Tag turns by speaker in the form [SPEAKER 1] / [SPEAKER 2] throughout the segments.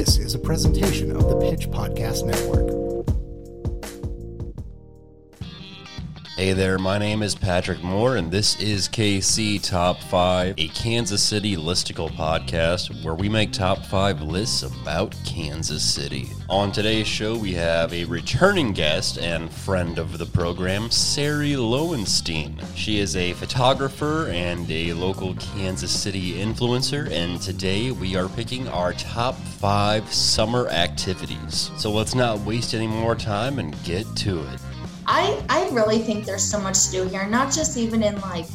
[SPEAKER 1] This is a presentation of the Pitch Podcast Network.
[SPEAKER 2] Hey there, my name is Patrick Moore, and this is KC Top 5, a Kansas City listicle podcast where we make top 5 lists about Kansas City. On today's show, we have a returning guest and friend of the program, Sari Lowenstein. She is a photographer and a local Kansas City influencer, and today we are picking our top 5 summer activities. So let's not waste any more time and get to it.
[SPEAKER 3] I I really think there's so much to do here, not just even in like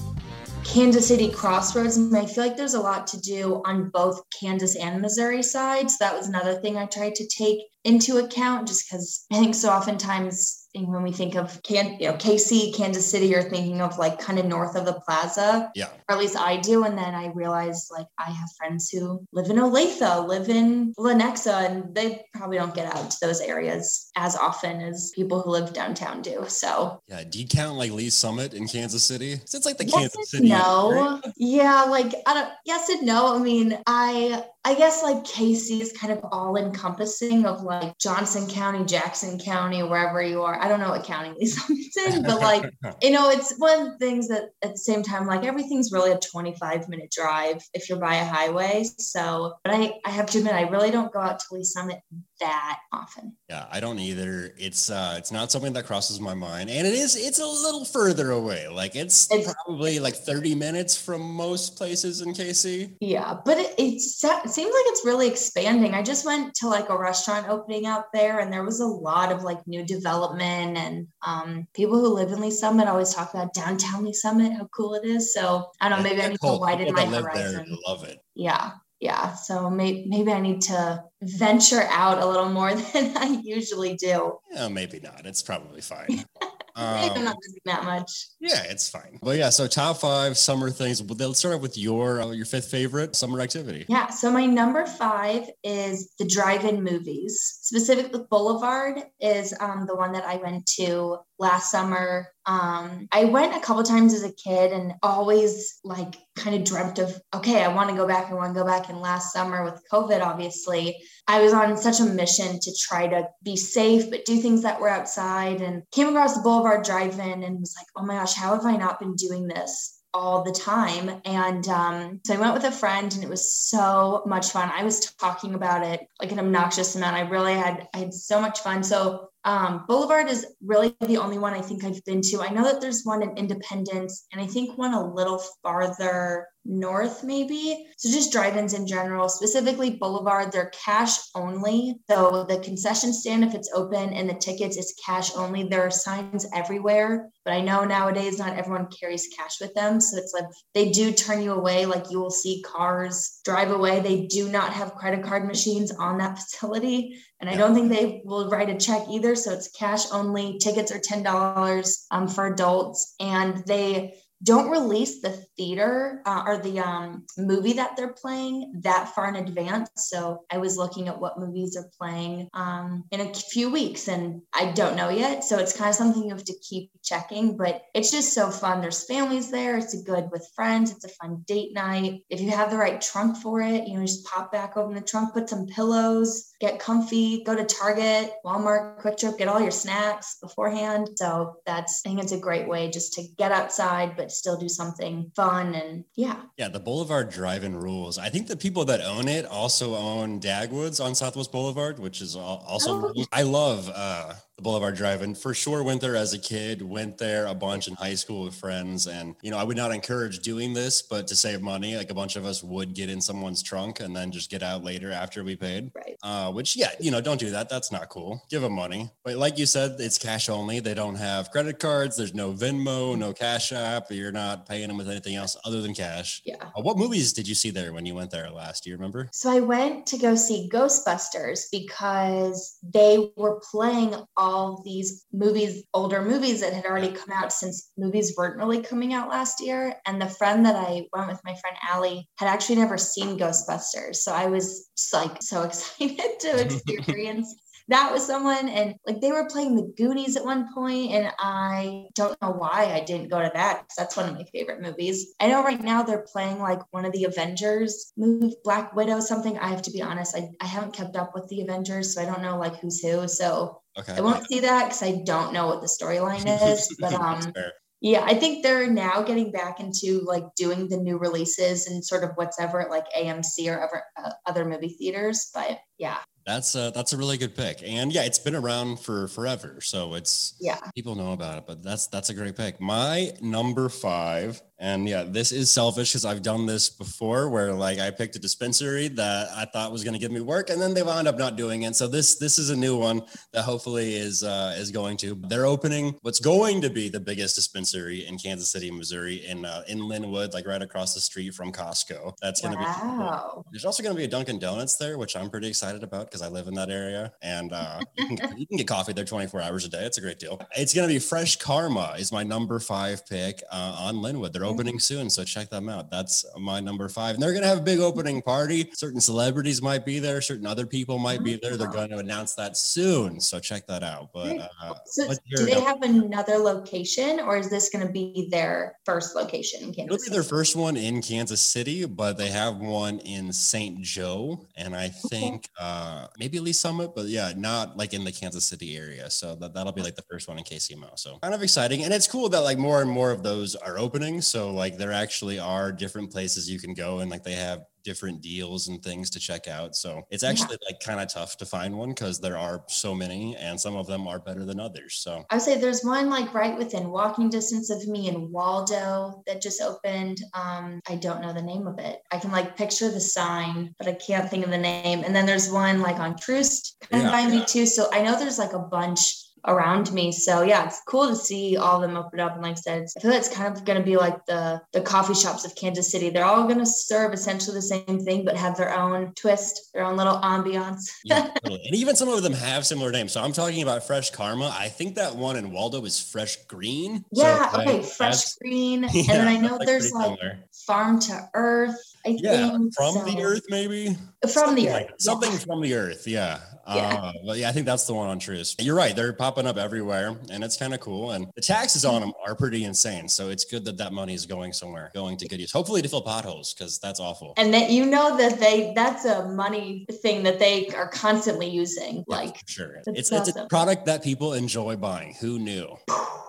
[SPEAKER 3] Kansas City crossroads. I, I feel like there's a lot to do on both Kansas and Missouri sides. That was another thing I tried to take into account just because I think so oftentimes when we think of can you know KC, Kansas City, you're thinking of like kind of north of the plaza.
[SPEAKER 2] Yeah.
[SPEAKER 3] Or at least I do. And then I realized like I have friends who live in Olathe, live in Lenexa, and they probably don't get out to those areas as often as people who live downtown do. So
[SPEAKER 2] yeah, do you count like Lee Summit in Kansas City? It's like the
[SPEAKER 3] yes
[SPEAKER 2] Kansas City.
[SPEAKER 3] No. Yeah, like I don't yes and no. I mean, I I guess like KC is kind of all encompassing of like Johnson County, Jackson County, wherever you are. I don't know what county Lee's in, but like, you know, it's one of the things that at the same time, like everything's really a 25 minute drive if you're by a highway. So, but I, I have to admit, I really don't go out to Lee Summit that often.
[SPEAKER 2] Yeah, I don't either. It's uh it's not something that crosses my mind. And it is it's a little further away. Like it's, it's probably like 30 minutes from most places in KC.
[SPEAKER 3] Yeah, but it, it, it seems like it's really expanding. I just went to like a restaurant opening out there and there was a lot of like new development and um people who live in Lee Summit always talk about downtown Lee Summit, how cool it is. So I don't know, maybe I, need to widen my horizon.
[SPEAKER 2] love it.
[SPEAKER 3] Yeah yeah so may- maybe i need to venture out a little more than i usually do
[SPEAKER 2] yeah maybe not it's probably fine
[SPEAKER 3] um, i'm not missing that much.
[SPEAKER 2] Yeah it's fine. But yeah so top five summer things. Let's start off with your uh, your fifth favorite summer activity.
[SPEAKER 3] Yeah so my number five is the drive-in movies. Specifically boulevard is um, the one that i went to last summer um, I went a couple times as a kid and always like kind of dreamt of, okay, I want to go back. I want to go back. And last summer with COVID, obviously, I was on such a mission to try to be safe, but do things that were outside and came across the Boulevard Drive In and was like, oh my gosh, how have I not been doing this? all the time. And um, so I went with a friend and it was so much fun. I was talking about it like an obnoxious amount. I really had I had so much fun. So um, Boulevard is really the only one I think I've been to. I know that there's one in Independence and I think one a little farther north, maybe. So just drive ins in general, specifically Boulevard, they're cash only. So the concession stand, if it's open and the tickets, is cash only. There are signs everywhere, but I know nowadays not everyone carries cash with them. So it's like they do turn you away. Like you will see cars drive away. They do not have credit card machines on that facility. And I don't think they will write a check either. So it's cash only. Tickets are $10 um, for adults. And they, don't release the theater uh, or the um, movie that they're playing that far in advance. So I was looking at what movies are playing um, in a few weeks and I don't know yet. So it's kind of something you have to keep checking, but it's just so fun. There's families there. It's good with friends. It's a fun date night. If you have the right trunk for it, you know, just pop back open the trunk, put some pillows, get comfy, go to Target, Walmart, QuikTrip, get all your snacks beforehand. So that's, I think it's a great way just to get outside, but still do something fun and yeah.
[SPEAKER 2] Yeah, the Boulevard Drive-In rules. I think the people that own it also own Dagwoods on Southwest Boulevard, which is also oh. I love uh the Boulevard Drive and for sure went there as a kid, went there a bunch in high school with friends. And, you know, I would not encourage doing this, but to save money, like a bunch of us would get in someone's trunk and then just get out later after we paid.
[SPEAKER 3] Right.
[SPEAKER 2] Uh, which, yeah, you know, don't do that. That's not cool. Give them money. But like you said, it's cash only. They don't have credit cards. There's no Venmo, no Cash App. You're not paying them with anything else other than cash.
[SPEAKER 3] Yeah.
[SPEAKER 2] Uh, what movies did you see there when you went there last? Do you remember?
[SPEAKER 3] So I went to go see Ghostbusters because they were playing all these movies, older movies that had already come out since movies weren't really coming out last year. And the friend that I went with, my friend Allie, had actually never seen Ghostbusters. So I was just like so excited to experience that was someone and like they were playing the Goonies at one point and I don't know why I didn't go to that because that's one of my favorite movies. I know right now they're playing like one of the Avengers movie, Black Widow, something. I have to be honest, I, I haven't kept up with the Avengers, so I don't know like who's who. So okay. I won't see that because I don't know what the storyline is. But um yeah, I think they're now getting back into like doing the new releases and sort of what's ever at like AMC or ever, uh, other movie theaters. But yeah,
[SPEAKER 2] that's a that's a really good pick, and yeah, it's been around for forever, so it's
[SPEAKER 3] yeah
[SPEAKER 2] people know about it. But that's that's a great pick. My number five, and yeah, this is selfish because I've done this before, where like I picked a dispensary that I thought was going to give me work, and then they wound up not doing it. So this this is a new one that hopefully is uh, is going to. They're opening what's going to be the biggest dispensary in Kansas City, Missouri, in uh, in Linwood, like right across the street from Costco. That's going to wow. be. There's also going to be a Dunkin' Donuts there, which I'm pretty excited about because I live in that area and uh, you, can, you, can, get coffee there 24 hours a day. It's a great deal. It's going to be Fresh Karma is my number five pick uh, on Linwood. They're opening soon, so check them out. That's my number five. And they're going to have a big opening party. Certain celebrities might be there. Certain other people might be there. They're going to announce that soon, so check that out. But uh,
[SPEAKER 3] so do they have another location, or is this going to be their first location in Kansas?
[SPEAKER 2] It'll be their first one in Kansas City, but they have one in St. Joe, and I think uh, maybe Lee Summit, but yeah, not like in the Kansas City area. So that, that'll be like the first one in KCMO. So kind of exciting. And it's cool that like more and more of those are opening. So like there actually are different places you can go and like they have different deals and things to check out. So it's actually yeah. like kind of tough to find one because there are so many and some of them are better than others. So
[SPEAKER 3] I would say there's one like right within walking distance of me in Waldo that just opened. Um, I don't know the name of it. I can like picture the sign, but I can't think of the name. And then there's one like on Troost kind yeah, of by yeah. me too. So I know there's like a bunch around me. So yeah, it's cool to see all of them open up. And like I said, I feel like it's kind of going to be like the the coffee shops of Kansas City. They're all going to serve essentially the same thing, but have their own twist, their own little ambiance.
[SPEAKER 2] yeah, totally. and even some of them have similar names. So I'm talking about Fresh Karma. I think that one in Waldo is Fresh Green.
[SPEAKER 3] Yeah, so, okay, Fresh Green. Yeah, and then I know there's like similar. Farm to Earth. I
[SPEAKER 2] yeah,
[SPEAKER 3] think
[SPEAKER 2] from so. the earth, maybe
[SPEAKER 3] from
[SPEAKER 2] something
[SPEAKER 3] the earth,
[SPEAKER 2] like, something yeah. from the earth. Yeah, yeah. Uh, but yeah, I think that's the one on Troost. You're right; they're popping up everywhere, and it's kind of cool. And the taxes on them are pretty insane. So it's good that that money is going somewhere, going to good use. Hopefully to fill potholes, because that's awful.
[SPEAKER 3] And that you know that they that's a money thing that they are constantly using. Yeah, like
[SPEAKER 2] sure, it's, awesome. it's a product that people enjoy buying. Who knew?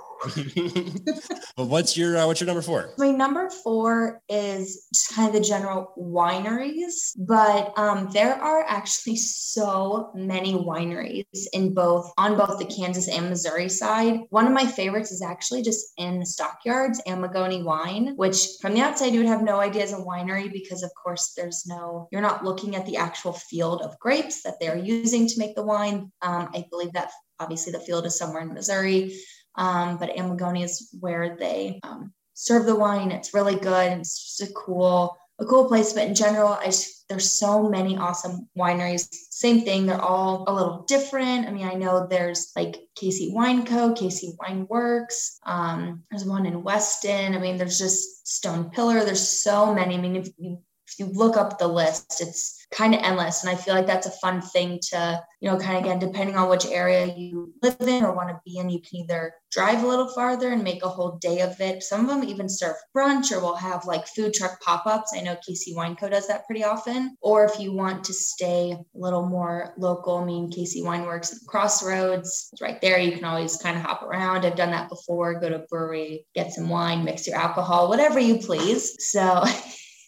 [SPEAKER 2] but what's your uh, what's your number four?
[SPEAKER 3] My number four is just kind of the general wineries, but um, there are actually so many wineries in both on both the Kansas and Missouri side. One of my favorites is actually just in the stockyards, Amigoni Wine, which from the outside you would have no idea is a winery because of course there's no you're not looking at the actual field of grapes that they're using to make the wine. Um, I believe that obviously the field is somewhere in Missouri. Um, but Amigoni is where they um, serve the wine. It's really good. It's just a cool, a cool place. But in general, I just, there's so many awesome wineries. Same thing. They're all a little different. I mean, I know there's like KC Wine Co., KC Wine Works. Um, there's one in Weston. I mean, there's just Stone Pillar. There's so many. I mean, if you if you look up the list, it's kind of endless. And I feel like that's a fun thing to, you know, kind of again, depending on which area you live in or want to be in, you can either drive a little farther and make a whole day of it. Some of them even serve brunch or will have like food truck pop ups. I know KC Wine Co. does that pretty often. Or if you want to stay a little more local, I mean, KC Wine Works at the Crossroads, it's right there. You can always kind of hop around. I've done that before. Go to brewery, get some wine, mix your alcohol, whatever you please. So,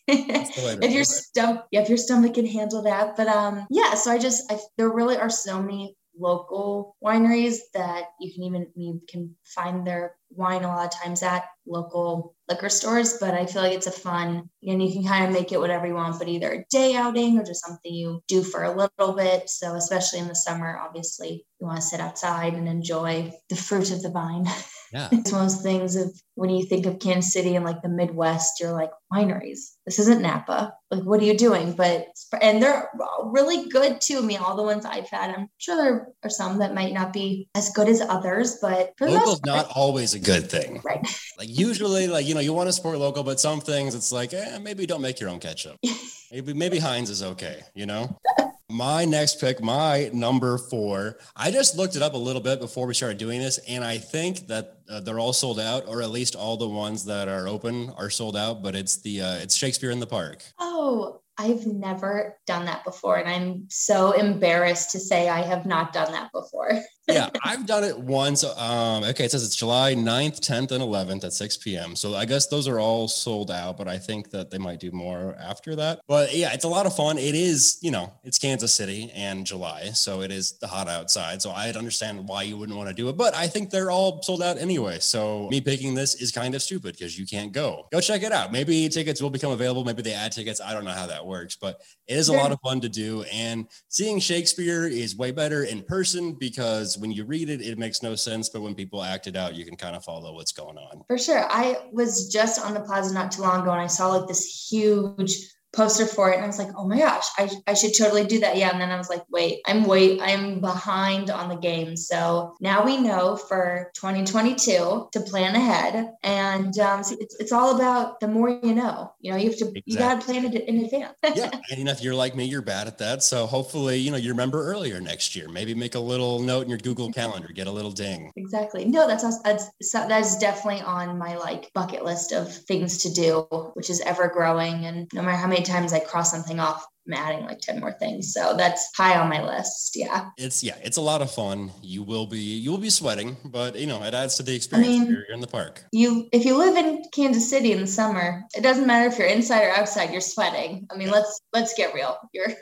[SPEAKER 3] if your stomach, if your stomach can handle that. But um, yeah. So I just, I, there really are so many local wineries that you can even you can find their wine a lot of times at local liquor stores but i feel like it's a fun and you can kind of make it whatever you want but either a day outing or just something you do for a little bit so especially in the summer obviously you want to sit outside and enjoy the fruit of the vine
[SPEAKER 2] Yeah.
[SPEAKER 3] it's one of those things of when you think of Kansas City and like the Midwest, you're like, wineries. This isn't Napa. Like, what are you doing? But, and they're really good too. I mean, all the ones I've had, I'm sure there are some that might not be as good as others, but
[SPEAKER 2] for local's not always a good thing.
[SPEAKER 3] Right.
[SPEAKER 2] Like, usually, like, you know, you want to support local, but some things it's like, eh, maybe don't make your own ketchup. maybe, maybe Heinz is okay, you know? My next pick, my number four. I just looked it up a little bit before we started doing this, and I think that uh, they're all sold out, or at least all the ones that are open are sold out. But it's the uh, it's Shakespeare in the Park.
[SPEAKER 3] Oh, I've never done that before. And I'm so embarrassed to say I have not done that before.
[SPEAKER 2] yeah, I've done it once. Um, okay, it says it's July 9th, 10th, and 11th at 6 p.m. So I guess those are all sold out, but I think that they might do more after that. But yeah, it's a lot of fun. It is, you know, it's Kansas City and July. So it is the hot outside. So I'd understand why you wouldn't want to do it, but I think they're all sold out anyway. So me picking this is kind of stupid because you can't go. Go check it out. Maybe tickets will become available. Maybe they add tickets. I don't know how that works, but it is a lot of fun to do. And seeing Shakespeare is way better in person because when you read it, it makes no sense. But when people act it out, you can kind of follow what's going on.
[SPEAKER 3] For sure. I was just on the plaza not too long ago and I saw like this huge poster for it and I was like, oh my gosh, I, I should totally do that. Yeah. And then I was like, wait, I'm wait, I'm behind on the game. So now we know for 2022 to plan ahead. And um, so it's, it's all about the more you know, you know, you have to, exactly. you got to plan it in advance.
[SPEAKER 2] yeah. And if you're like me, you're bad at that. So hopefully, you know, you remember earlier next year, maybe make a little note in your Google calendar, get a little ding.
[SPEAKER 3] Exactly. No, that's, that's, that's definitely on my like bucket list of things to do, which is ever growing. And no matter how many many times I cross something off, I'm adding like 10 more things. So that's high on my list. Yeah.
[SPEAKER 2] It's yeah, it's a lot of fun. You will be you will be sweating, but you know, it adds to the experience I mean, you're in the park.
[SPEAKER 3] You if you live in Kansas City in the summer, it doesn't matter if you're inside or outside, you're sweating. I mean, yeah. let's let's get real. You're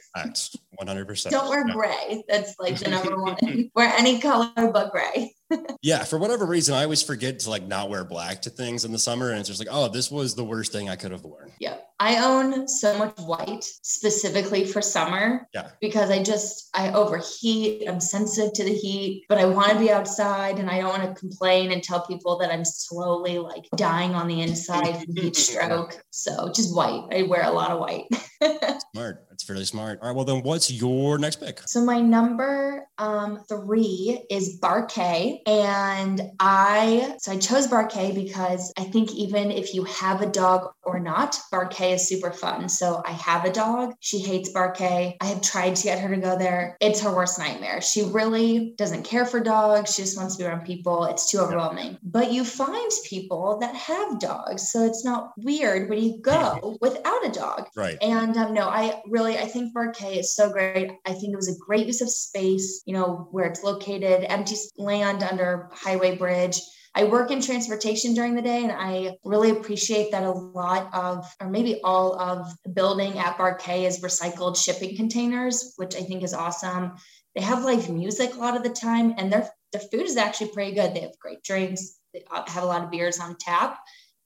[SPEAKER 2] 100%.
[SPEAKER 3] Don't wear gray. That's like the number one. wear any color but gray
[SPEAKER 2] yeah, for whatever reason, I always forget to like not wear black to things in the summer, and it's just like, oh, this was the worst thing I could have worn.
[SPEAKER 3] Yeah, I own so much white specifically for summer.
[SPEAKER 2] Yeah,
[SPEAKER 3] because I just I overheat. I'm sensitive to the heat, but I want to be outside, and I don't want to complain and tell people that I'm slowly like dying on the inside from heat stroke. So just white. I wear a lot of white.
[SPEAKER 2] smart. That's fairly smart. All right. Well, then, what's your next pick?
[SPEAKER 3] So my number um, three is Barquet. And I, so I chose Barquet because I think even if you have a dog or not, Barquet is super fun. So I have a dog. She hates Barquet. I have tried to get her to go there. It's her worst nightmare. She really doesn't care for dogs. She just wants to be around people. It's too overwhelming. But you find people that have dogs. So it's not weird when you go without a dog.
[SPEAKER 2] Right.
[SPEAKER 3] And um, no, I really, I think Barquet is so great. I think it was a great use of space, you know, where it's located, empty land under highway bridge. I work in transportation during the day, and I really appreciate that a lot of, or maybe all of the building at Barquet is recycled shipping containers, which I think is awesome. They have live music a lot of the time, and their their food is actually pretty good. They have great drinks. They uh, have a lot of beers on tap.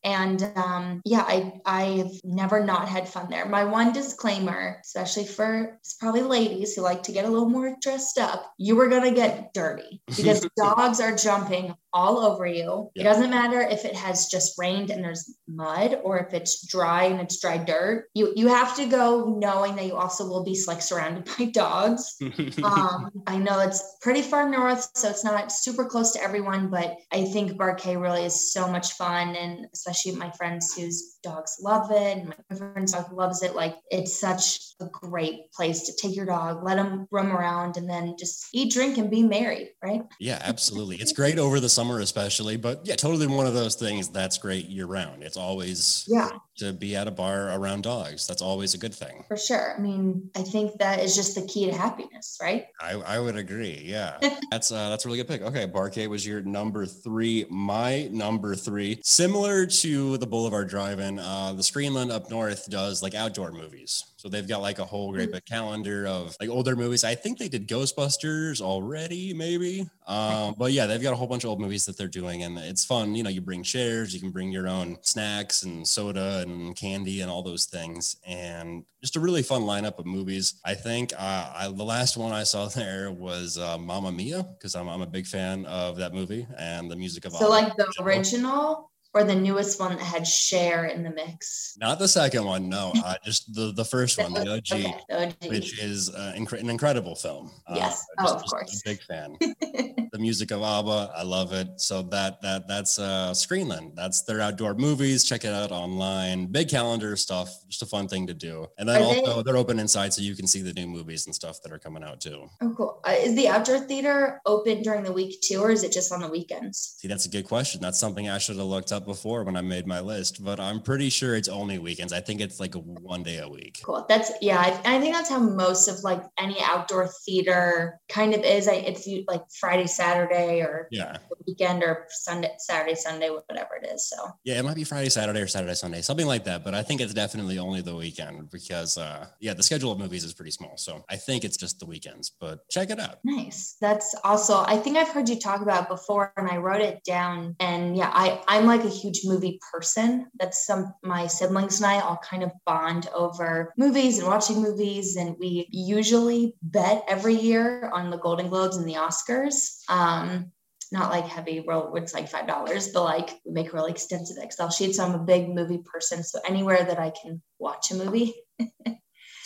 [SPEAKER 3] And um, yeah, I I've never not had fun there. My one disclaimer, especially for probably ladies who like to get a little more dressed up, you were gonna get dirty because dogs are jumping all over you. It doesn't matter if it has just rained and there's mud or if it's dry and it's dry dirt. You you have to go knowing that you also will be like surrounded by dogs. um, I know it's pretty far north, so it's not super close to everyone, but I think Barquet really is so much fun, and especially my friends whose dogs love it, and my friend's dog loves it. Like it's such a great place to take your dog, let them roam around, and then just eat, drink, and be merry. Right?
[SPEAKER 2] Yeah, absolutely. It's great over the summer especially but yeah totally one of those things that's great year round it's always
[SPEAKER 3] yeah
[SPEAKER 2] to be at a bar around dogs. That's always a good thing.
[SPEAKER 3] For sure. I mean i think that is just the key to happiness right?
[SPEAKER 2] I, I would agree. Yeah. That's uh that's a really good pick. Okay barquet was your number three my number three. Similar to the boulevard drive-in uh the screenland up north does like outdoor movies. So they've got like a whole great mm-hmm. big calendar of like older movies. I think they did Ghostbusters already, maybe. Um, but yeah, they've got a whole bunch of old movies that they're doing, and it's fun. You know, you bring chairs, you can bring your own snacks and soda and candy and all those things, and just a really fun lineup of movies. I think uh, I, the last one I saw there was uh, Mamma Mia because I'm, I'm a big fan of that movie and the music of.
[SPEAKER 3] So like the original or the newest one that had Cher in the mix?
[SPEAKER 2] Not the second one, no. Uh, just the the first one, the OG, okay, the OG. which is uh, inc- an incredible film.
[SPEAKER 3] Uh, yes, uh, oh, of
[SPEAKER 2] course. A big fan. music of ABBA. I love it. So that that that's uh, Screenland. That's their outdoor movies. Check it out online. Big calendar stuff. Just a fun thing to do. And then
[SPEAKER 3] Are
[SPEAKER 2] also
[SPEAKER 3] they-
[SPEAKER 2] they're open inside, so you can see the new movies and stuff that are coming out too.
[SPEAKER 3] Oh, cool. Uh, is the outdoor theater open during the week too, or is it just on the weekends?
[SPEAKER 2] See, that's a good question. That's something I should have looked up before when I made my list, but I'm pretty sure it's only weekends. I think it's like one day a week.
[SPEAKER 3] Cool. That's yeah. I, I think that's how most of like any outdoor theater kind of is. I it's like Friday, Saturday, or
[SPEAKER 2] Yeah.
[SPEAKER 3] weekend, or Sunday, Saturday, Sunday, whatever it is. So
[SPEAKER 2] Yeah, it might be Friday, Saturday, or Saturday, Sunday, something like that. But I think it's definitely only the weekend because, uh, yeah, the schedule of movies is pretty small. So I think it's just the weekends, but check it out.
[SPEAKER 3] nice. That's also I think I've heard you talk about it before, and I wrote it down. And yeah, I I'm like a huge movie person. That's some my siblings and I all kind of bond over movies and watching movies, and we usually bet every year on the Golden Globes and the Oscars. Um, not like heavy roll it's like five dollars but like we make really extensive excel sheets so i'm a big movie person. So anywhere that i can watch a movie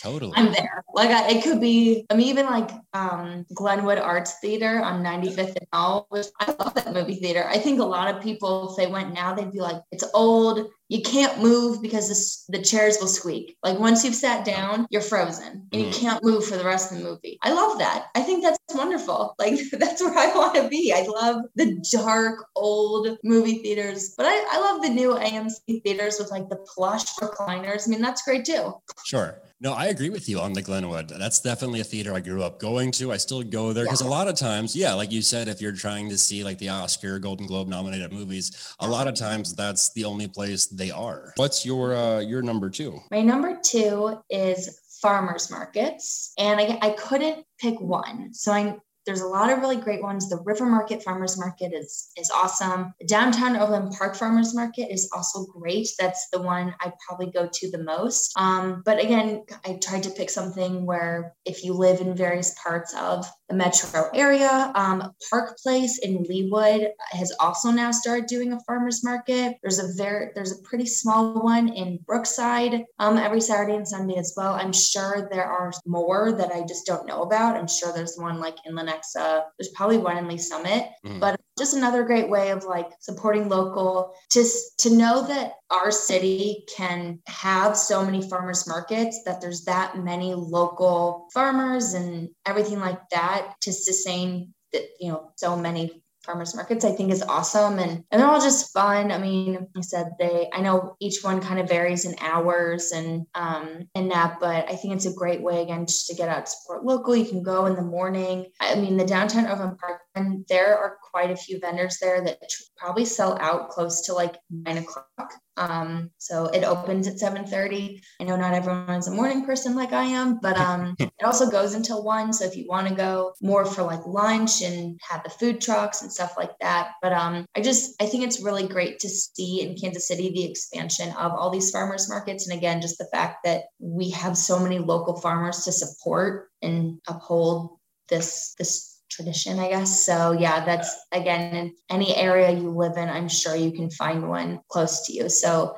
[SPEAKER 2] Totally.
[SPEAKER 3] i'm there. Like I, it could be I mean, even like um glenwood arts theater on 95th and all which i love that movie theater. I think a lot of people if they went now they'd be like it's old you can't move because this, the chairs will squeak. Like once you've sat down you're frozen and you
[SPEAKER 2] Mhm.
[SPEAKER 3] can't move for the rest of the movie. I love that. I think that's wonderful. Like that's where i want to be. I love the dark old movie theaters but I, I love the new amc theaters with like the plush recliners. I mean that's great too.
[SPEAKER 2] Sure. No, I agree with you on the Glenwood. That's definitely a theater I grew up going to. I still go there because a lot of times, yeah, like you said, if you're trying to see like the Oscar, Golden Globe nominated movies, a lot of times that's the only place they are. What's your uh your number two?
[SPEAKER 3] My number two is farmers markets, and I, I couldn't pick one. So I there's a lot of really great ones. The River Market Farmers Market is is awesome. Downtown Overland Park Farmers Market is also great. That's the one I probably go to the most. Um, but again, I tried to pick something where if you live in various parts of the metro area, um, Park Place in Leawood has also now started doing a farmers market. There's a very there's a pretty small one in Brookside um, every Saturday and Sunday as well. I'm sure there are more that I just don't know about. I'm sure there's one like in Lenexa. There's probably one in Lee Summit,
[SPEAKER 2] Mhm.
[SPEAKER 3] but just another great way of like supporting local. Just to know that our city can have so many farmers markets, that there's that many local farmers and everything like that to sustain that you know so many farmers markets i think is awesome. And and they're all just fun. I mean i said they i know each one kind of varies in hours and um and that but i think it's a great way again just to get out to support local. You can go in the morning. I mean the downtown overland park and there are quite a few vendors there that probably sell out close to like nine o'clock. Um so it opens at seven thirty. i know not everyone's a morning person like i am but um it also goes until one. So if you want to go more for like lunch and have the food trucks and stuff like that. But um i just i think it's really great to see in kansas city the expansion of all these farmers markets. And again just the fact that we have so many local farmers to support and uphold this this tradition i guess so yeah that's again in any area you live in i'm sure you can find one close to you so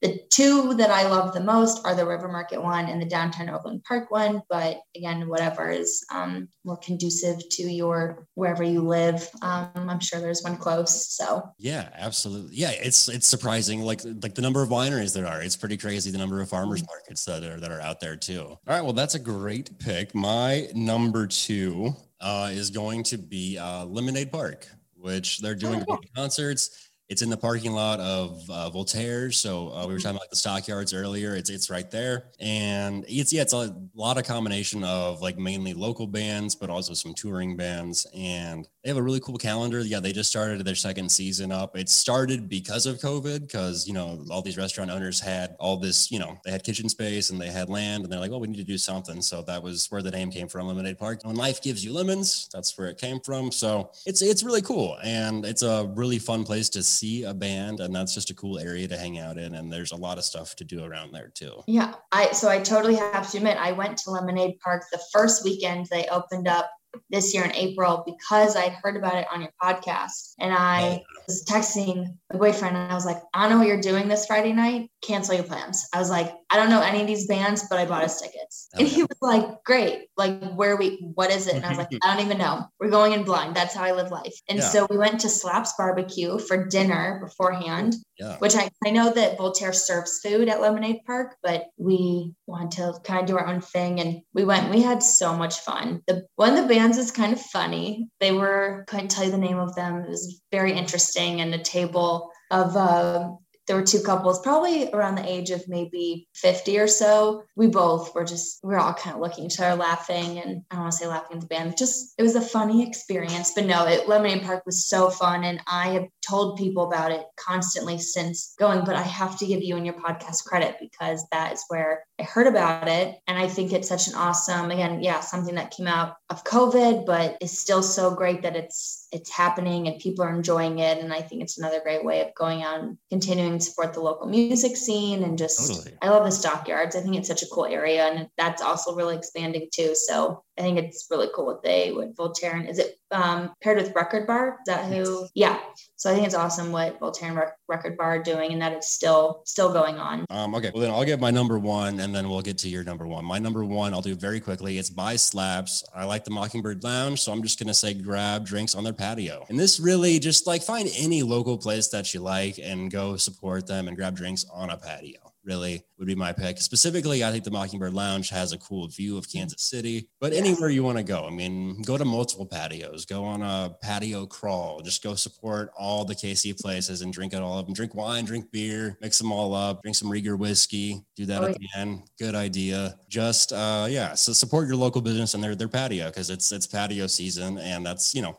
[SPEAKER 3] the two that I love the most are the River Market one and the Downtown Overland Park one. But again, whatever is um, more conducive to your wherever you live, um, I'm sure there's one close. So
[SPEAKER 2] Yeah, absolutely. Yeah, it's it's surprising, like like the number of wineries there are. It's pretty crazy the number of farmers markets that are that are out there too. All right, well that's a great pick. My number two uh, is going to be uh, Lemonade Park, which they're doing
[SPEAKER 3] Oh,
[SPEAKER 2] concerts. It's in the parking lot of uh, Voltaire. So uh, we were talking about the stockyards earlier. It's it's right there, and it's yeah, it's a lot of combination of like mainly local bands, but also some touring bands, and they have a really cool calendar. Yeah, they just started their second season up. It started because of COVID, because you know all these restaurant owners had all this, you know, they had kitchen space and they had land, and they're like, well, we need to do something. So that was where the name came from, Lemonade Park. When life gives you lemons, that's where it came from. So it's it's really cool, and it's a really fun place to see a band, and that's just a cool area to hang out in. And there's a lot of stuff to do around there too.
[SPEAKER 3] yeah, I so I totally have to admit I went to Lemonade Park the first weekend they opened up this year in April because I'd heard about it on your podcast. And I was texting my boyfriend and I was like, I don't know what you're doing this Friday night. Cancel your plans. I was like, I don't know any of these bands, but I bought us tickets.
[SPEAKER 4] Oh,
[SPEAKER 3] and he was like, Great. Like, where are we? What is it? And I was like, I don't even know. We're going in blind. That's how I live life. And
[SPEAKER 2] Yeah.
[SPEAKER 3] so we went to Slaps Barbecue for dinner beforehand
[SPEAKER 2] Yeah.
[SPEAKER 3] which I, I know that Voltaire serves food at Lemonade Park, but we wanted to kind of do our own thing. And we went, we had so much fun. The one of the bands is kind of funny. They were, couldn't tell you the name of them. It was very interesting. And the table of, uh, there were two couples, probably around the age of maybe 50 or so. We both were just, we were all kind of looking at each other, laughing. And I don't want to say laughing at the band, just, it was a funny experience. But no, it, Lemonade Park was so fun. And I have told people about it constantly since going, but I have to give you and your podcast credit because that is where I heard about it. And I think it's such an awesome, again, yeah, something that came out of COVID, but is still so great that it's, it's happening and people are enjoying it. And I think it's another great way of going out and continuing to support the local music scene and just
[SPEAKER 2] Totally.
[SPEAKER 3] I love the stockyards. I think it's such a cool area and that's also really expanding too. So I think it's really cool what they what Voltaire and is it um paired with Record Bar? Is that who? Yeah. So I think it's awesome what Voltaire and Rec- Record Bar are doing and that it's still still going on.
[SPEAKER 2] Um, okay, well then I'll get my number one, and then we'll get to your number one. My number one, I'll do very quickly. It's by Slaps. I like the Mockingbird Lounge, so I'm just gonna say grab drinks on their patio. And this really just like find any local place that you like and go support them and grab drinks on a patio. Really would be my pick. Specifically, I think the Mockingbird Lounge has a cool view of Kansas City, but anywhere you want to go. I mean, go to multiple patios, go on a patio crawl, just go support all the KC places and drink at all of them. Drink wine, drink beer, mix them all up, drink some Rieger whiskey, do that
[SPEAKER 3] Oh,
[SPEAKER 2] at the end. Good idea. Just uh yeah, so support your local business and their their patio because it's it's patio season and that's you know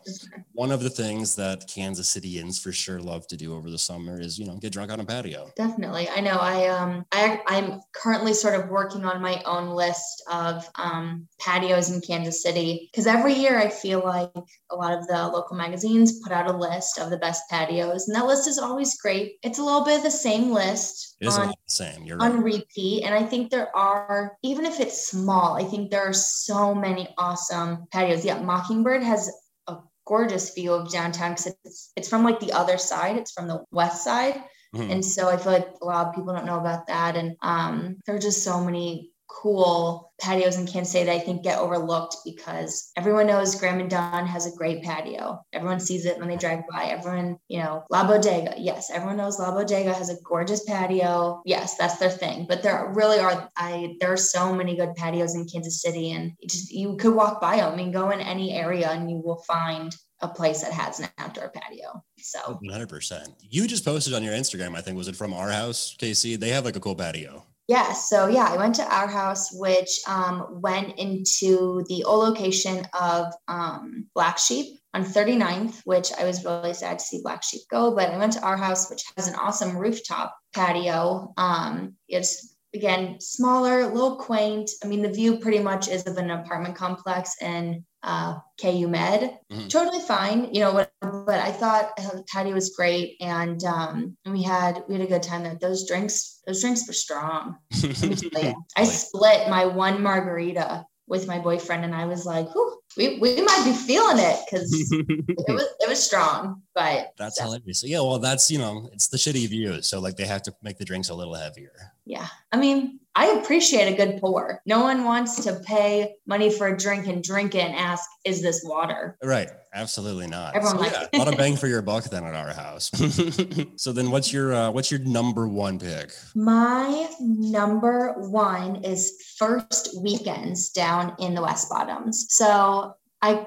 [SPEAKER 2] one of the things that Kansas Cityans for sure love to do over the summer is you know get drunk on a patio.
[SPEAKER 3] Definitely. I know. I um I I'm currently sort of working on my own list of um patios in Kansas City because every year I feel like a lot of the local magazines put out a list of the best patios and that list is always great. It's a little bit of the same list
[SPEAKER 2] It is
[SPEAKER 3] on
[SPEAKER 2] the same. You're right.
[SPEAKER 3] on repeat. And I think there are, even if it's small, I think there are so many awesome patios. Yeah, Mockingbird has a gorgeous view of downtown because it's it's from like the other side. It's from the west side.
[SPEAKER 2] Mhm.
[SPEAKER 3] And so I feel like a lot of people don't know about that. And um, there are just so many cool patios in Kansas City that I think get overlooked because everyone knows Gram and Dun has a great patio. Everyone sees it when they drive by. Everyone, you know, La Bodega. Yes, everyone knows La Bodega has a gorgeous patio. Yes, that's their thing. But there really are I there are so many good patios in Kansas City and just you could walk by them. I mean, go in any area and you will find a place that has an outdoor patio. So
[SPEAKER 2] 100%. You just posted on your Instagram, I think, was it from our house, KC? They have like a cool patio.
[SPEAKER 3] Yeah, so yeah, I went to our house, which um, went into the old location of um, Black Sheep on 39th, which I was really sad to see Black Sheep go. But I went to our house, which has an awesome rooftop patio. Um, it's again smaller, a little quaint. I mean, the view pretty much is of an apartment complex in uh, KU Med.
[SPEAKER 2] Mhm.
[SPEAKER 3] Totally fine, you know. But, but I thought uh, the was great, and um, we had we had a good time. There, those drinks, those drinks were strong. Let me tell you. I split my one margarita with my boyfriend, and I was like, Whew, we, we might be feeling it because it was it was strong. But
[SPEAKER 2] That's
[SPEAKER 3] so,
[SPEAKER 2] hilarious. So, yeah, well, that's, you know, it's the shitty view. So, like, they have to make the drinks a little heavier.
[SPEAKER 3] yeah, I mean, I appreciate a good pour. No one wants to pay money for a drink and drink it and ask, "Is this water?"
[SPEAKER 2] Right. Absolutely not.
[SPEAKER 3] Everyone
[SPEAKER 2] So,
[SPEAKER 3] likes
[SPEAKER 2] yeah, a lot of bang for your buck then at our house. so then what's your uh, what's your number one pick?
[SPEAKER 3] My number one is first weekends down in the West Bottoms. So I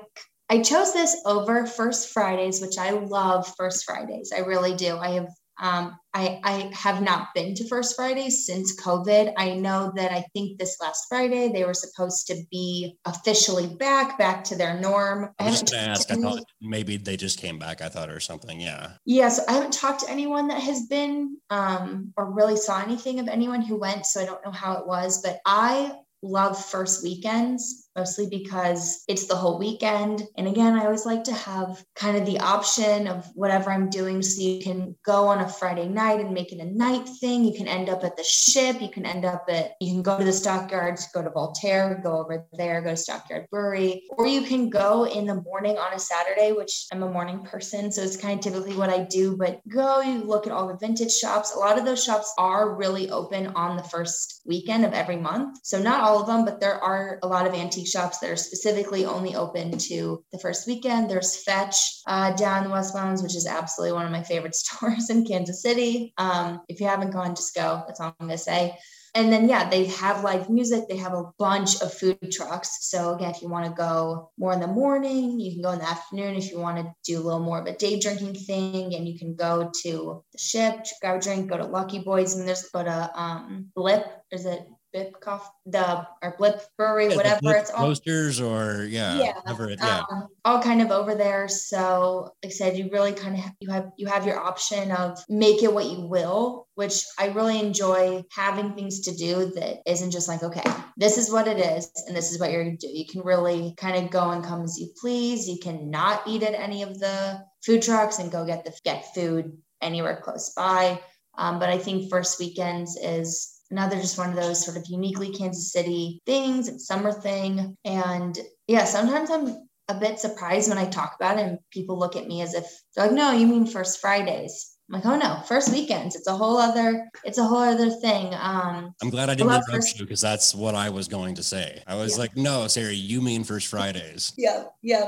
[SPEAKER 3] I chose this over First Fridays, which I love First Fridays. I really do. I have um, I, I have not been to First Fridays since COVID. I know that I think this last Friday they were supposed to be officially back, back to their norm.
[SPEAKER 2] I was just gonna ask. I thought maybe they just came back. I thought or something. Yeah.
[SPEAKER 3] yeah, so I haven't talked to anyone that has been um, or really saw anything of anyone who went, so I don't know how it was. But I love first weekends mostly because it's the whole weekend. And again, I always like to have kind of the option of whatever I'm doing. So you can go on a Friday night and make it a night thing. You can end up at the ship. You can end up at, you can go to the stockyards, go to Voltaire, go over there, go to Stockyard Brewery, or you can go in the morning on a Saturday, which I'm a morning person. So it's kind of typically what I do, but go, you look at all the vintage shops. A lot of those shops are really open on the first weekend of every month. So not all of them, but there are a lot of antique shops that are specifically only open to the first weekend. There's Fetch uh, down the West Bottoms, which is absolutely one of my favorite stores in Kansas City. Um, if you haven't gone, just go. That's all I'm going to say. And then, yeah, they have live music. They have a bunch of food trucks. So, again, if you want to go more in the morning, you can go in the afternoon. If you want to do a little more of a day drinking thing, and you can go to the ship, grab a drink, go to Lucky Boys, and there's go to um, Blip. Is it Blip Coffee, the or Blip Brewery,
[SPEAKER 2] Yeah,
[SPEAKER 3] whatever. It's all
[SPEAKER 2] Roasters or yeah,
[SPEAKER 3] yeah,
[SPEAKER 2] whatever it, yeah.
[SPEAKER 3] um, all kind of over there. So, like I said, you really kind of you have you have your option of make it what you will, which I really enjoy having things to do that isn't just like okay, this is what it is, and this is what you're gonna do. You can really kind of go and come as you please. You can not eat at any of the food trucks and go get the get food anywhere close by. Um, but I think first weekends is another just one of those sort of uniquely Kansas City things. It's summer thing. And yeah, sometimes I'm a bit surprised when I talk about it and people look at me as if they're like, no, you mean first Fridays. I'm like, oh no, first weekends. It's a whole other, it's a whole other thing. Um,
[SPEAKER 2] I'm glad I didn't interrupt
[SPEAKER 3] first-
[SPEAKER 2] you because that's what I was going to say. I was
[SPEAKER 3] Yeah.
[SPEAKER 2] like, no, Sari, you mean First Fridays.
[SPEAKER 3] yeah, yeah.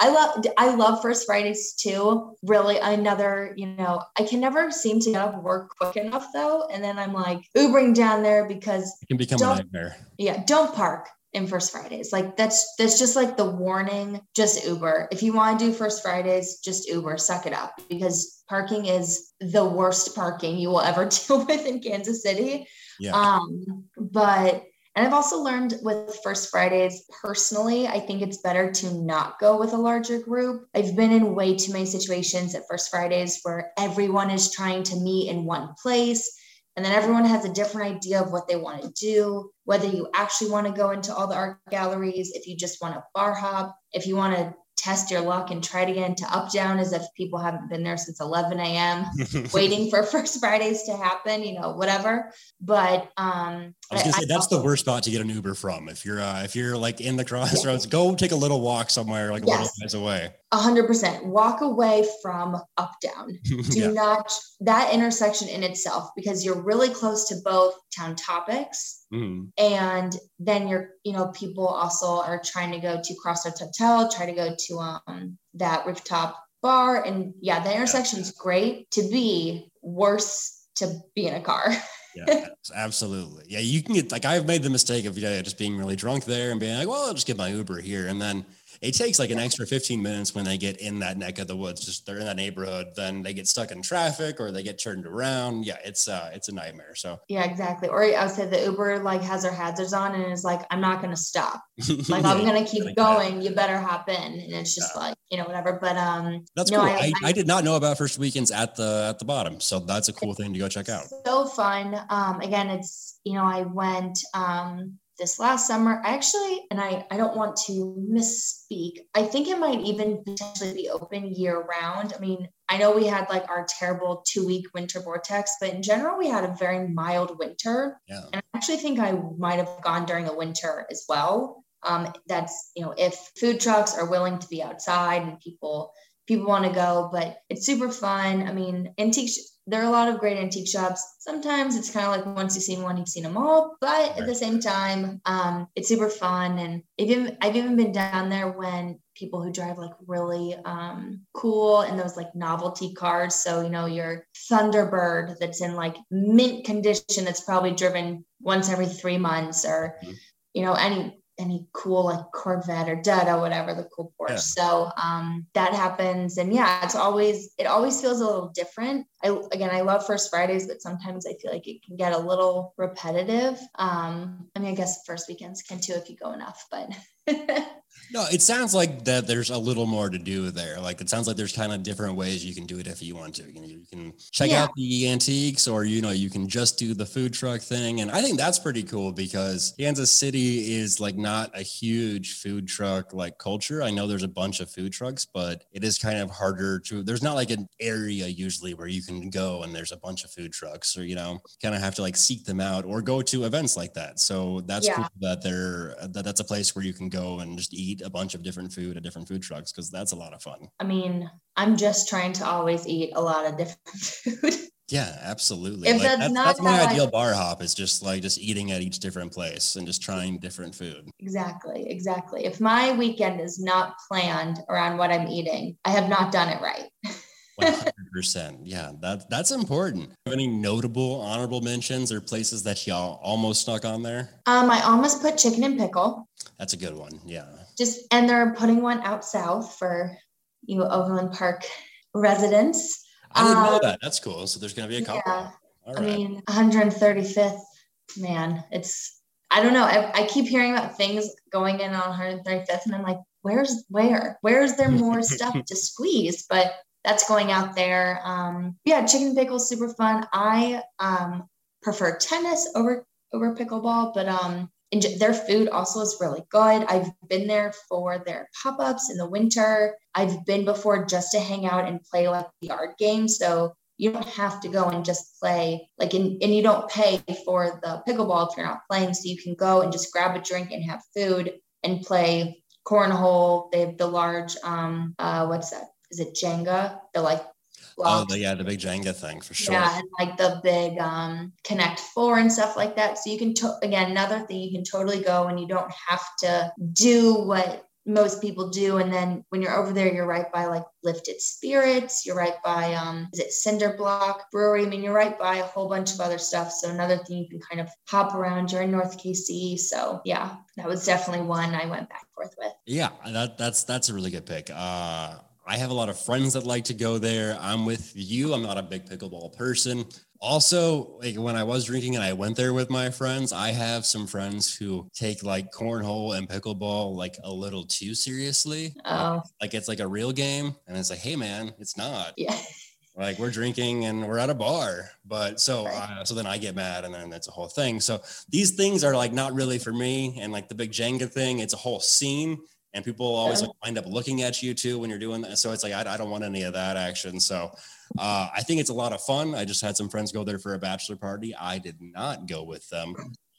[SPEAKER 3] I love I love First Fridays too. Really, another you know I can never seem to get up work quick enough though, and then I'm like Ubering down there because
[SPEAKER 2] It can become a nightmare.
[SPEAKER 3] yeah, don't park in First Fridays. Like that's that's just like the warning. Just Uber. If you want to do First Fridays, just Uber. Suck it up because parking is the worst parking you will ever deal with in Kansas City.
[SPEAKER 2] Yeah.
[SPEAKER 3] Um, but and I've also learned with First Fridays personally, I think it's better to not go with a larger group. I've been in way too many situations at First Fridays where everyone is trying to meet in one place. And then everyone has a different idea of what they want to do, whether you actually want to go into all the art galleries, if you just want to bar hop, if you want to test your luck and try to get into up down as if people haven't been there since 11 a.m waiting for first fridays to happen you know whatever but um
[SPEAKER 2] I was gonna say that's the worst spot to get an Uber from. If you're uh, if you're like in the crossroads, go take a little walk somewhere like a little ways away.
[SPEAKER 3] A hundred percent. Walk away from up down. Do
[SPEAKER 2] yeah.
[SPEAKER 3] not that intersection in itself because you're really close to both town topics
[SPEAKER 2] Mhm.
[SPEAKER 3] and then you're you know people also are trying to go to Crossroads Hotel, try to go to um that rooftop bar and yeah, the intersection intersection's great to be worse to be in a car.
[SPEAKER 2] Yeah, absolutely. Yeah, you can get like I've made the mistake of just being really drunk there and being like, well, I'll just get my Uber here, and then it takes like an extra 15 minutes when they get in that neck of the woods. Just they're in that neighborhood, then they get stuck in traffic or they get turned around. Yeah, it's uh, it's a nightmare. So
[SPEAKER 3] Yeah, exactly. Or I would say the Uber like has their hazards on and is like, I'm not gonna stop. Like I'm gonna keep
[SPEAKER 2] like that.
[SPEAKER 3] going. You better hop in. And it's just like, you know, whatever. But um
[SPEAKER 2] That's
[SPEAKER 3] no,
[SPEAKER 2] cool.
[SPEAKER 3] I-
[SPEAKER 2] I, I, did not know about first weekends at the at the bottom, so that's a cool thing to go check out.
[SPEAKER 3] so fun. Um again, it's you know, I went um this last summer. I actually and I I don't want to misspeak. I think it might even potentially be open year round. I mean, I know we had like our terrible two week winter vortex, but in general, we had a very mild winter.
[SPEAKER 2] Yeah.
[SPEAKER 3] And I actually think I might have gone during the winter as well. Um, that's you know if food trucks are willing to be outside and people people want to go, but it's super fun. I mean, antique. There are a lot of great antique shops. Sometimes it's kind of like once you've seen one, you've seen them all. But at the same time, um, it's super fun. And even I've even been down there when people who drive like really um, cool and those like novelty cars. So you know your Thunderbird that's in like mint condition that's probably driven once every three months, or
[SPEAKER 2] Mhm.
[SPEAKER 3] you know any any cool like Corvette or Dutta, whatever the cool Porsche.
[SPEAKER 2] Yeah.
[SPEAKER 3] So um, that happens, and yeah, it's always it always feels a little different. I again, I love First Fridays, but sometimes I feel like it can get a little repetitive. Um, I mean, I guess first weekends can too if you go enough, but
[SPEAKER 2] No, it sounds like that there's a little more to do there. Like it sounds like there's kind of different ways you can do it if you want to. You can, you can check
[SPEAKER 3] Yeah.
[SPEAKER 2] out the antiques or you know, you can just do the food truck thing. And I think that's pretty cool because Kansas City is like not a huge food truck like culture. I know there's a bunch of food trucks, but it is kind of harder to there's not like an area usually where you can go and there's a bunch of food trucks or you know, kind of have to like seek them out or go to events like that. So that's
[SPEAKER 3] Yeah.
[SPEAKER 2] cool that they're that that's a place where you can go and just eat a bunch of different food at different food trucks because that's a lot of fun.
[SPEAKER 3] I mean, I'm just trying to always eat a lot of different food.
[SPEAKER 2] Yeah, absolutely.
[SPEAKER 3] If
[SPEAKER 2] Like,
[SPEAKER 3] that's
[SPEAKER 2] that's,
[SPEAKER 3] not
[SPEAKER 2] that's my
[SPEAKER 3] I-
[SPEAKER 2] ideal bar hop is just like just eating at each different place and just trying different food.
[SPEAKER 3] exactly, exactly. If my weekend is not planned around what I'm eating, I have not done it right.
[SPEAKER 2] 100%. Yeah, that, that's important. Have any notable honorable mentions or places that y'all almost stuck on there?
[SPEAKER 3] Um, I almost put chicken and pickle.
[SPEAKER 2] That's a good one. Yeah.
[SPEAKER 3] Just and they're putting one out south for you Overland Park residents.
[SPEAKER 2] I didn't know
[SPEAKER 3] Um,
[SPEAKER 2] that. That's cool. So there's going to be a couple.
[SPEAKER 3] Yeah.
[SPEAKER 2] All
[SPEAKER 3] I mean, 135th, man, it's, I don't know. I, I keep hearing about things going in on 135th, and I'm like, where's where? Where's there more stuff to squeeze? But that's going out there. Um, yeah, chicken pickles, super fun. I um, prefer tennis over over pickleball, but um, and their food also is really good. I've been there for their pop ups in the winter. I've been before just to hang out and play like the yard games. So you don't have to go and just play like in, and you don't pay for the pickleball if you're not playing so you can go and just grab a drink and have food and play cornhole they have the large um uh what's that is it jenga? The like
[SPEAKER 2] oh,
[SPEAKER 3] blocks.
[SPEAKER 2] the, yeah, the big Jenga thing for sure.
[SPEAKER 3] yeah and like the big um connect four and stuff like that. So you can to- again another thing you can totally go and you don't have to do what most people do. And then when you're over there you're right by like lifted spirits. You're right by um is it cinder block brewery? I mean you're right by a whole bunch of other stuff. So another thing you can kind of hop around you're in north kc so yeah that was definitely one i went back forth with.
[SPEAKER 2] Yeah, that that's that's a really good pick. Uh, I have a lot of friends that like to go there. I'm with you. I'm not a big pickleball person. Also, like when I was drinking and I went there with my friends, I have some friends who take like cornhole and pickleball like a little too seriously.
[SPEAKER 3] oh
[SPEAKER 2] Like it's like a real game, and it's like, hey man, it's not.
[SPEAKER 3] yeah
[SPEAKER 2] Like we're drinking and we're at a bar, but so uh, so then I get mad and then it's a whole thing. So these things are like not really for me. And like the big Jenga thing, it's a whole scene, and people always like, wind up looking at you too when you're doing that. So it's like I, I don't want any of that action. So uh, I think it's a lot of fun. I just had some friends go there for a bachelor party. I did not go with them,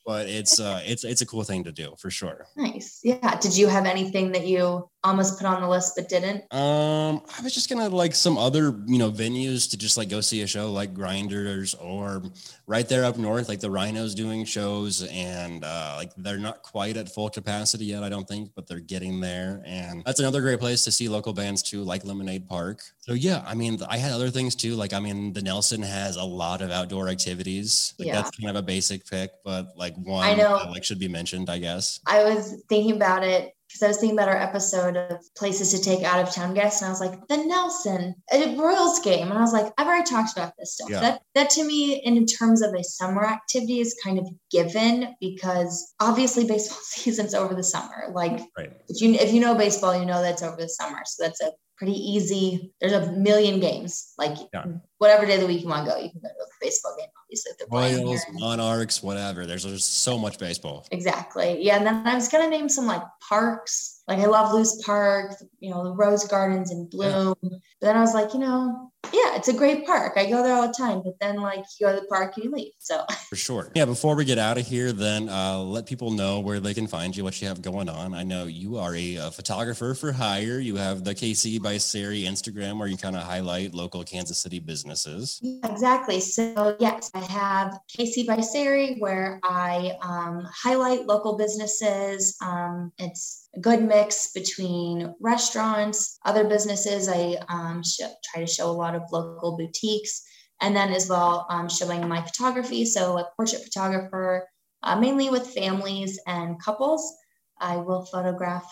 [SPEAKER 2] but it's uh, it's it's a cool thing to do for sure.
[SPEAKER 3] nice yeah did you have anything that you almost put on the list but didn't
[SPEAKER 2] Um, I was just gonna like some other, you know, venues to just like go see a show like Grinders or right there up north, like the Rino's doing shows and uh like they're not quite at full capacity yet, I don't think, but they're getting there. And that's another great place to see local bands too, like Lemonade Park. So yeah, I mean I had other things too. Like I mean the Nelson has a lot of outdoor activities. Like
[SPEAKER 3] Yeah.
[SPEAKER 2] that's kind of a basic pick, but like one
[SPEAKER 3] I know.
[SPEAKER 2] that, like should be mentioned, I guess.
[SPEAKER 3] I was thinking about it because I was thinking about our episode of places to take out of town guests, and I was like, the Nelson a Royals game, and I was like, I've already talked about this stuff.
[SPEAKER 2] Yeah.
[SPEAKER 3] That that to me, in terms of a summer activity, is kind of given because obviously baseball season's over the summer. Like
[SPEAKER 2] Right.
[SPEAKER 3] if you if you know baseball, you know that's over the summer, so that's a pretty easy. There's a million games. Like
[SPEAKER 2] Yeah.
[SPEAKER 3] whatever day of the week you want to go, you can go to a baseball game. Obviously,
[SPEAKER 2] Royals. Monarchs, whatever. There's there's so much baseball.
[SPEAKER 3] Exactly. Yeah. And then I was gonna name some like parks. Like I love Loose Park, you know, the rose gardens in bloom. But then I was like, you know, yeah, it's a great park. I go there all the time. But then like you go to the park and you leave. So
[SPEAKER 2] For sure. Yeah, before we get out of here, then uh, let people know where they can find you, what you have going on. I know you are a, a photographer for hire. You have the KC by Sari Instagram where you kind of highlight local Kansas City businesses.
[SPEAKER 3] yeah, exactly. So yes, I have KC by Sari where I um, highlight local businesses. Um, it's a good mix between restaurants, other businesses. I um, sh- try to show a lot of local boutiques, and then as well um, showing my photography. So a portrait photographer, uh, mainly with families and couples. I will photograph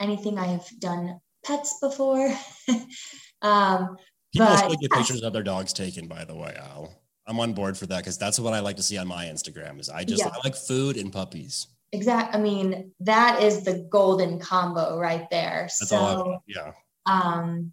[SPEAKER 3] anything I have done pets before. um,
[SPEAKER 2] People
[SPEAKER 3] But-
[SPEAKER 2] still get pictures of their dogs taken, by the way, Al. I'm on board for that because that's what I like to see on my Instagram is I just
[SPEAKER 3] Yeah.
[SPEAKER 2] I like food and puppies.
[SPEAKER 3] Exact. I mean, that is the golden combo right there.
[SPEAKER 5] That's
[SPEAKER 3] so,
[SPEAKER 5] yeah.
[SPEAKER 3] um,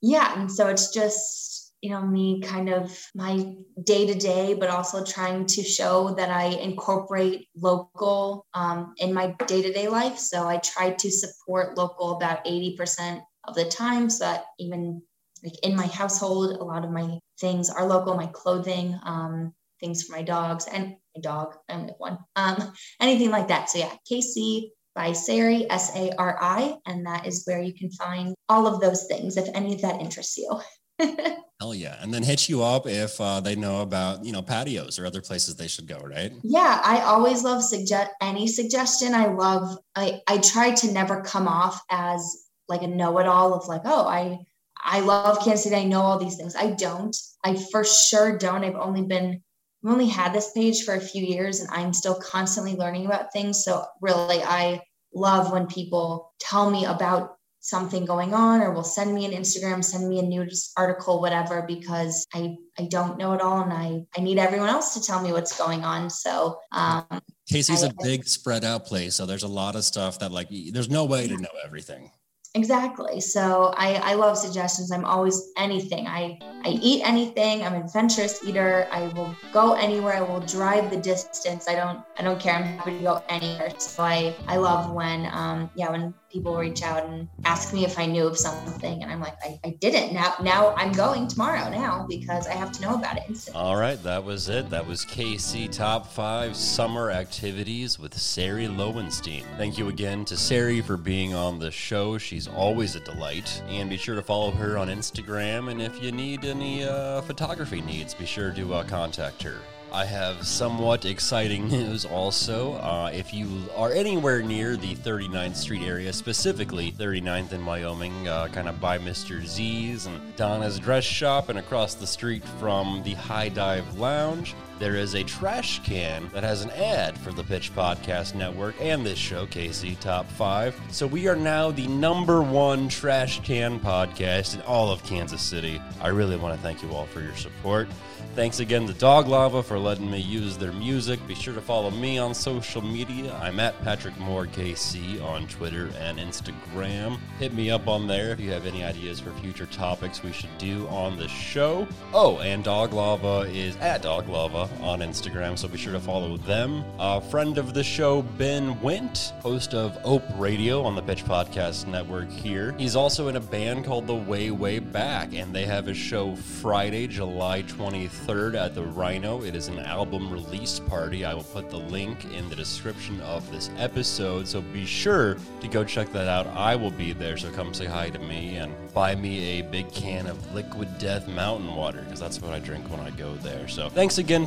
[SPEAKER 3] yeah, and so it's just you know me kind of my day to day, but also trying to show that I incorporate local um, in my day to day life. So I try to support local about eighty percent of the time, so that even like in my household, a lot of my things are local. My clothing, um, things for my dogs, and my dog. I only have one. Um, anything like that. So yeah, KC by Sari, S A R I, and that is where you can find all of those things if any of that interests you.
[SPEAKER 5] Hell yeah. And then hit you up if uh, they know about, you know, patios or other places they should go, right?
[SPEAKER 3] Yeah, I always love suggest any suggestion. I love I I try to never come off as like a know-it-all of like, oh, I I love Kansas City. I know all these things. I don't. I for sure don't. I've only been I've only had this page for a few years and I'm still constantly learning about things. So really I love when people tell me about something going on or will send me an Instagram, send me a news article, whatever, because I, I don't know it all and I, I need everyone else to tell me what's going on. So um
[SPEAKER 5] KC's
[SPEAKER 3] I-
[SPEAKER 5] a big spread out place. So there's a lot of stuff that like there's no way to know everything.
[SPEAKER 3] Exactly. So I, I love suggestions. I'm always anything. I, I eat anything. I'm an adventurous eater. I will go anywhere. I will drive the distance. I don't I don't care. I'm happy to go anywhere. So I, I love when um yeah when people reach out and ask me if I knew of something and I'm like I, I didn't. Now now I'm going tomorrow now because I have to know about it instantly.
[SPEAKER 2] All right, that was it. That was KC Top 5 Summer Activities with Sari Lowenstein. Thank you again to Sari for being on the show. She's always a delight. And be sure to follow her on Instagram. And if you need any uh, photography needs, be sure to uh, contact her. I have somewhat exciting news also. Uh, if you are anywhere near the 39th Street area, specifically 39th in Wyoming, uh, kind of by Mr. Z's and Donna's Dress Shop, and across the street from the High Dive Lounge, there is a trash can that has an ad for the Pitch Podcast Network and this show, KC Top 5. So we are now the number one trash can podcast in all of Kansas City. I really want to thank you all for your support. Thanks again to Dog Lava for letting me use their music. Be sure to follow me on social media. I'm at Patrick Moore KC on Twitter and Instagram. Hit me up on there if you have any ideas for future topics we should do on the show. Oh, and Dog Lava is at Dog Lava on Instagram, so be sure to follow them. A friend of the show, Ben Wendt, host of Ope Radio on the Pitch Podcast Network here. He's also in a band called The Way Way Back, and they have a show Friday, July 23rd at the Rino. It is an album release party. I will put the link in the description of this episode, so be sure to go check that out. I will be there, so come say hi to me and buy me a big can of Liquid Death Mountain Water, because that's what I drink when I go there. So thanks again